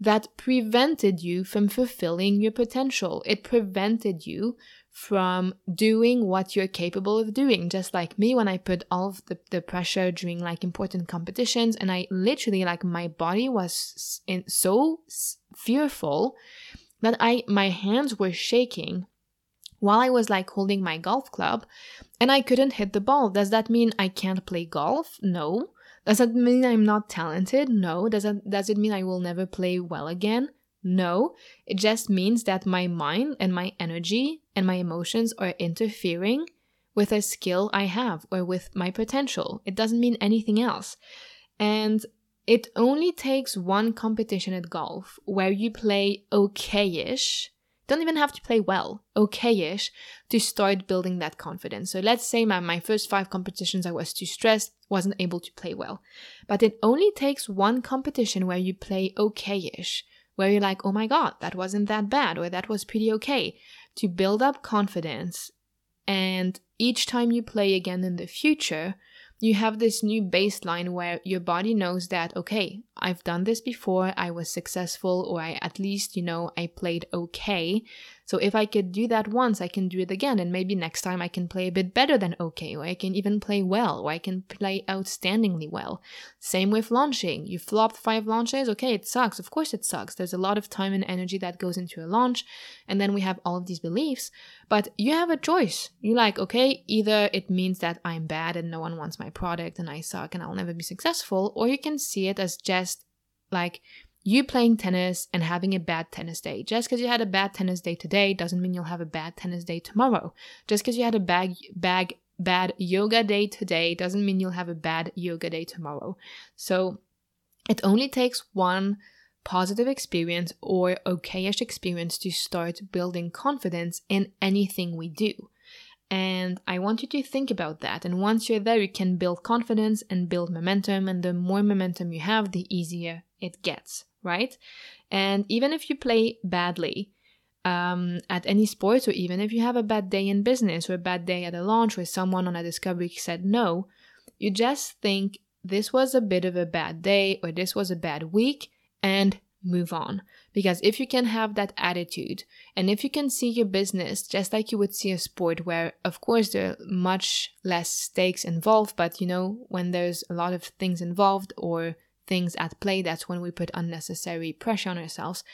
that prevented you from fulfilling your potential. It prevented you from doing what you're capable of doing. Just like me, when I put all of the, the pressure during like important competitions, and I literally, like, my body was in, so fearful that I, my hands were shaking while I was like holding my golf club and I couldn't hit the ball. Does that mean I can't play golf? No. Does that mean I'm not talented? No. Does that does it mean I will never play well again? No. It just means that my mind and my energy and my emotions are interfering with a skill I have or with my potential. It doesn't mean anything else. And it only takes one competition at golf where you play okay-ish don't even have to play well, okay-ish, to start building that confidence. So let's say my, my first five competitions I was too stressed, wasn't able to play well. But it only takes one competition where you play okay-ish, where you're like, oh my god, that wasn't that bad, or that was pretty okay, to build up confidence. And each time you play again in the future, you have this new baseline where your body knows that, okay, I've done this before, I was successful, or I at least, you know, I played okay. So if I could do that once, I can do it again. And maybe next time I can play a bit better than okay, or I can even play well, or I can play outstandingly well. Same with launching. You flopped five launches, okay, it sucks. Of course it sucks. There's a lot of time and energy that goes into a launch. And then we have all of these beliefs. But you have a choice. You're like, okay, either it means that I'm bad and no one wants my product and I suck and I'll never be successful, or you can see it as just like you playing tennis and having a bad tennis day. Just because you had a bad tennis day today doesn't mean you'll have a bad tennis day tomorrow. Just because you had a bad, bad, bad yoga day today doesn't mean you'll have a bad yoga day tomorrow. So it only takes one positive experience or okayish experience to start building confidence in anything we do. And I want you to think about that. And once you're there, you can build confidence and build momentum. And the more momentum you have, the easier it gets right? And even if you play badly um, at any sport, or even if you have a bad day in business or a bad day at a launch where someone on a discovery said no, you just think this was a bit of a bad day or this was a bad week and move on. Because if you can have that attitude and if you can see your business just like you would see a sport where, of course, there are much less stakes involved, but you know, when there's a lot of things involved or things at play, that's when we put unnecessary pressure on ourselves.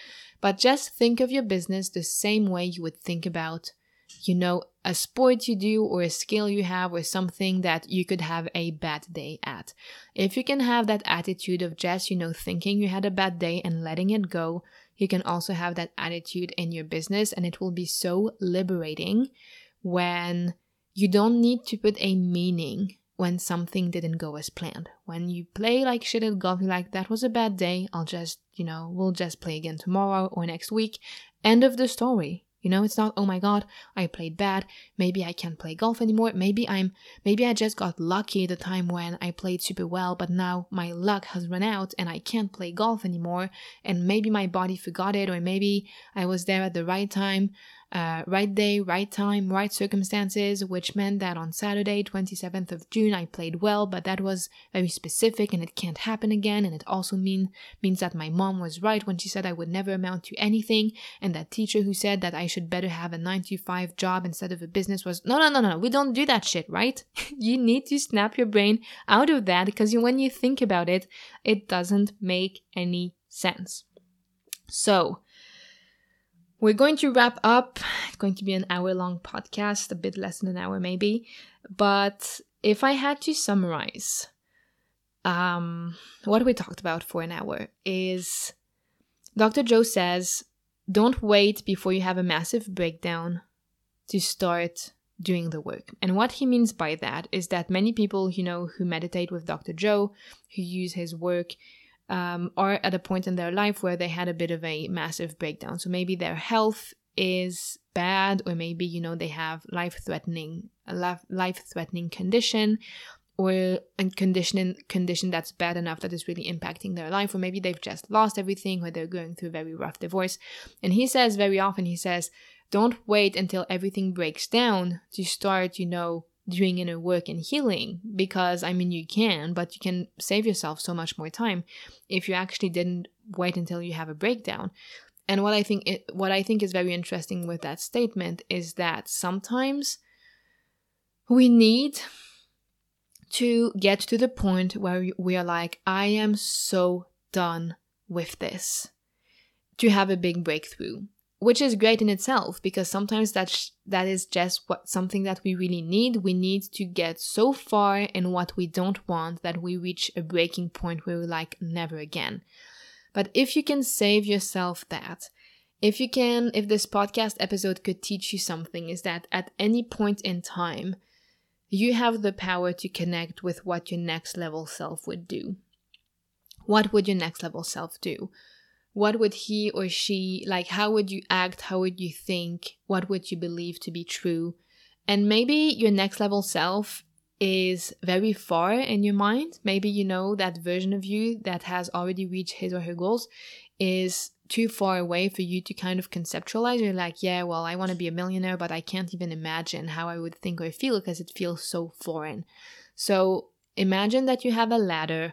But just think of your business the same way you would think about you know, a sport you do or a skill you have or something that you could have a bad day at. If you can have that attitude of just, you know, thinking you had a bad day and letting it go, you can also have that attitude in your business and it will be so liberating when you don't need to put a meaning when something didn't go as planned. When you play like shit at golf, you're like, that was a bad day. I'll just, you know, we'll just play again tomorrow or next week. End of the story. You know, it's not, oh my god, I played bad. Maybe I can't play golf anymore. Maybe I'm, maybe I just got lucky the time when I played super well, but now my luck has run out and I can't play golf anymore. And maybe my body forgot it, or maybe I was there at the right time uh, right day, right time, right circumstances, which meant that on Saturday, 27th of June, I played well, but that was very specific and it can't happen again. And it also mean, means that my mom was right when she said I would never amount to anything. And that teacher who said that I should better have a 9 to 5 job instead of a business was no, no, no, no, we don't do that shit, right? you need to snap your brain out of that because when you think about it, it doesn't make any sense. So, we're going to wrap up. It's going to be an hour long podcast, a bit less than an hour maybe. But if I had to summarize um, what we talked about for an hour, is Dr. Joe says, don't wait before you have a massive breakdown to start doing the work. And what he means by that is that many people, you know, who meditate with Dr. Joe, who use his work, um, are at a point in their life where they had a bit of a massive breakdown. So maybe their health is bad, or maybe you know they have life threatening a life threatening condition, or a condition condition that's bad enough that is really impacting their life, or maybe they've just lost everything, or they're going through a very rough divorce. And he says very often, he says, don't wait until everything breaks down to start, you know, doing inner work and healing because I mean you can, but you can save yourself so much more time if you actually didn't wait until you have a breakdown. And what I think it, what I think is very interesting with that statement is that sometimes we need to get to the point where we are like I am so done with this to have a big breakthrough which is great in itself because sometimes that that is just what something that we really need. We need to get so far in what we don't want that we reach a breaking point where we're like never again. But if you can save yourself that if you can if this podcast episode could teach you something is that at any point in time you have the power to connect with what your next level self would do. What would your next level self do what would he or she like how would you act? How would you think? What would you believe to be true? And maybe your next level self is very far in your mind. Maybe you know that version of you that has already reached his or her goals is too far away for you to kind of conceptualize. You're like yeah well i want to be a millionaire but i can't even imagine how i would think or feel because it feels so foreign. So imagine that you have a ladder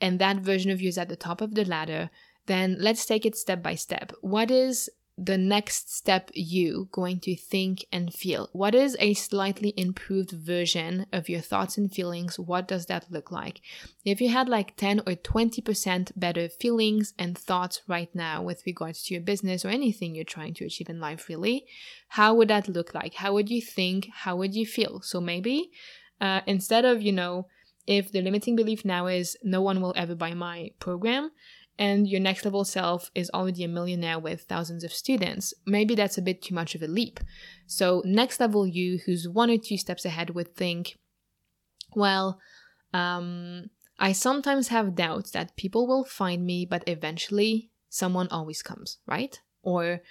and that version of you is at the top of the ladder then let's take it step by step. What is the next step you going to think and feel? What is a slightly improved version of your thoughts and feelings? What does that look like? If you had like 10 or 20% better feelings and thoughts right now with regards to your business or anything you're trying to achieve in life, really, how would that look like? How would you think? How would you feel? So maybe uh, instead of, you know, if the limiting belief now is no one will ever buy my program, and your next level self is already a millionaire with thousands of students, maybe that's a bit too much of a leap. So, next level you, who's one or two steps ahead, would think, well, um, I sometimes have doubts that people will find me, but eventually someone always comes, right? Or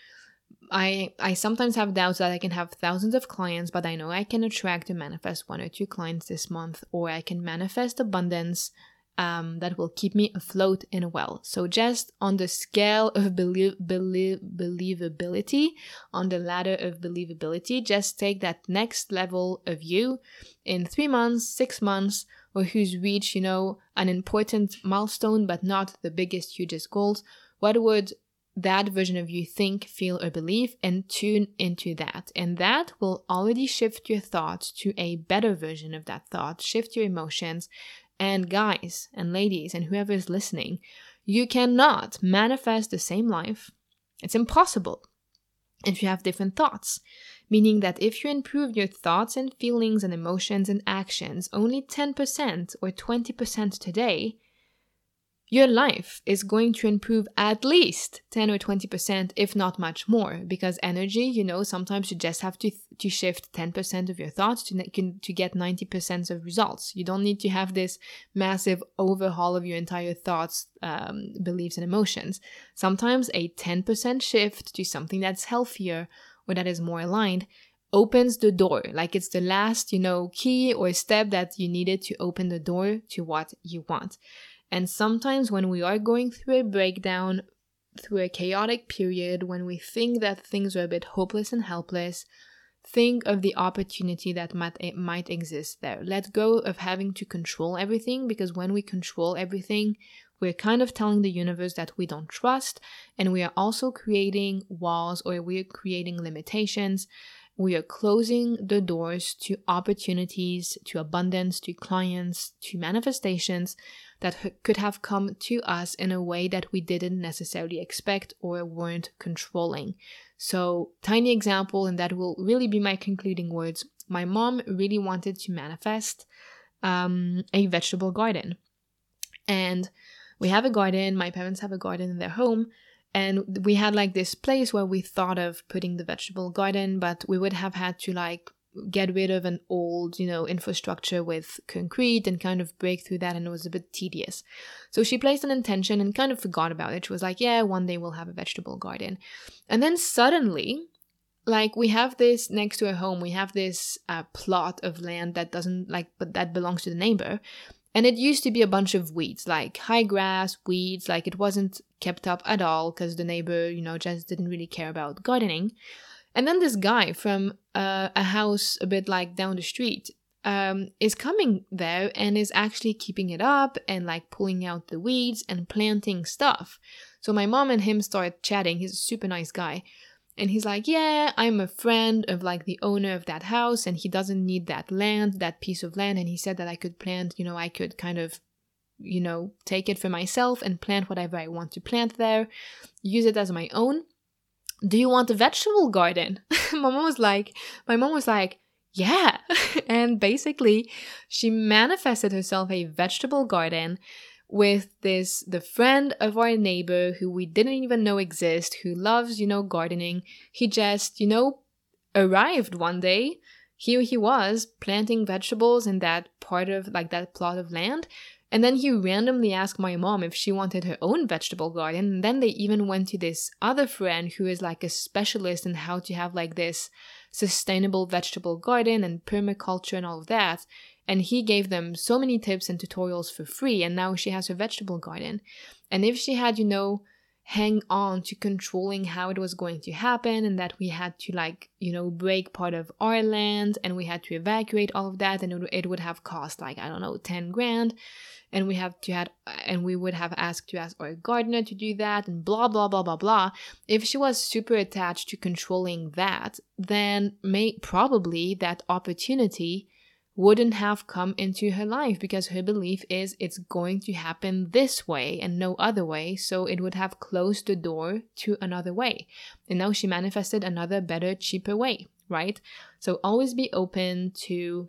I I sometimes have doubts that I can have thousands of clients, but I know I can attract and manifest one or two clients this month, or I can manifest abundance um, that will keep me afloat in a well. So, just on the scale of belie- belie- believability, on the ladder of believability, just take that next level of you in three months, six months, or who's reached, you know, an important milestone but not the biggest, hugest goals. What would that version of you think, feel, or believe, and tune into that. And that will already shift your thoughts to a better version of that thought, shift your emotions, and guys and ladies and whoever is listening, you cannot manifest the same life. It's impossible if you have different thoughts meaning that if you improve your thoughts and feelings and emotions and actions only 10% or 20% today, your life is going to improve at least 10 or 20% if not much more because energy you know sometimes you just have to to shift 10% of your thoughts to to get 90% of results. You don't need to have this massive overhaul of your entire thoughts um, beliefs and emotions. Sometimes a 10% shift to something that's healthier or that is more aligned opens the door. Like it's the last you know key or step that you needed to open the door to what you want and sometimes when we are going through a breakdown, through a chaotic period, when we think that things are a bit hopeless and helpless, think of the opportunity that might, might exist there. Let go of having to control everything because when we control everything, we're kind of telling the universe that we don't trust, and we are also creating walls or we're creating limitations. We are closing the doors to opportunities, to abundance, to clients, to manifestations that could have come to us in a way that we didn't necessarily expect or weren't controlling. So, tiny example, and that will really be my concluding words. My mom really wanted to manifest um, a vegetable garden. And we have a garden, my parents have a garden in their home. And we had like this place where we thought of putting the vegetable garden, but we would have had to like get rid of an old, you know, infrastructure with concrete and kind of break through that and it was a bit tedious. So she placed an intention and kind of forgot about it. She was like, yeah, one day we'll have a vegetable garden. And then suddenly, like we have this next to our home, we have this uh, plot of land that doesn't like, but that belongs to the neighbor. And it used to be a bunch of weeds, like high grass, weeds, like it wasn't kept up at all because the neighbor, you know, just didn't really care about gardening. And then this guy from uh, a house a bit like down the street um, is coming there and is actually keeping it up and like pulling out the weeds and planting stuff. So my mom and him start chatting. He's a super nice guy. And he's like, Yeah, I'm a friend of like the owner of that house and he doesn't need that land, that piece of land. And he said that I could plant, you know, I could kind of, you know, take it for myself and plant whatever I want to plant there, use it as my own do you want a vegetable garden? my mom was like, my mom was like, yeah. and basically, she manifested herself a vegetable garden with this the friend of our neighbor who we didn't even know exist who loves you know gardening he just you know arrived one day here he was planting vegetables in that part of like that plot of land and then he randomly asked my mom if she wanted her own vegetable garden. And then they even went to this other friend who is like a specialist in how to have like this sustainable vegetable garden and permaculture and all of that. And he gave them so many tips and tutorials for free. And now she has her vegetable garden. And if she had, you know, hang on to controlling how it was going to happen and that we had to like you know break part of our land and we had to evacuate all of that and it, would have cost like i don't know 10 grand. And we have to had and we would have asked to ask our gardener to do that and blah blah blah blah blah. If she was super attached to controlling that then may probably that opportunity wouldn't have come into her life because her belief is it's going to happen this way and no other way. So it would have closed the door to another way. And now she manifested another better, cheaper way, right? So always be open to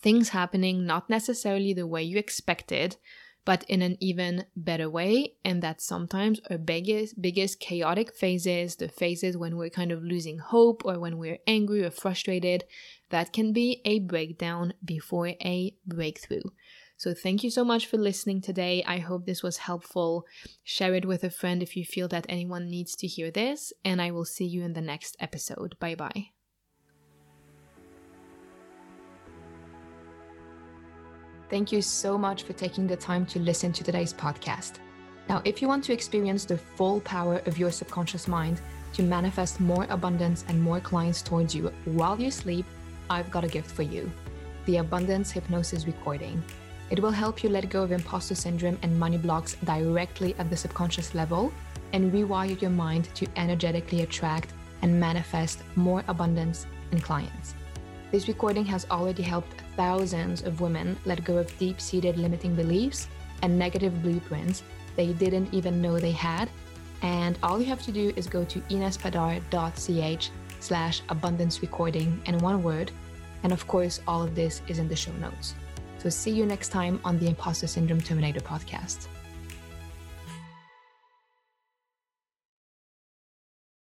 things happening not necessarily the way you expected, but in an even better way. And that sometimes our biggest, biggest chaotic phases, the phases when we're kind of losing hope or when we're angry or frustrated, that can be a breakdown before a breakthrough. So, thank you so much for listening today. I hope this was helpful. Share it with a friend if you feel that anyone needs to hear this, and I will see you in the next episode. Bye bye. Thank you so much for taking the time to listen to today's podcast. Now, if you want to experience the full power of your subconscious mind to manifest more abundance and more clients towards you while you sleep, I've got a gift for you the Abundance Hypnosis Recording. It will help you let go of imposter syndrome and money blocks directly at the subconscious level and rewire your mind to energetically attract and manifest more abundance and clients. This recording has already helped thousands of women let go of deep seated limiting beliefs and negative blueprints they didn't even know they had. And all you have to do is go to inespadar.ch slash abundance recording and one word. And of course, all of this is in the show notes. So see you next time on the Imposter Syndrome Terminator podcast.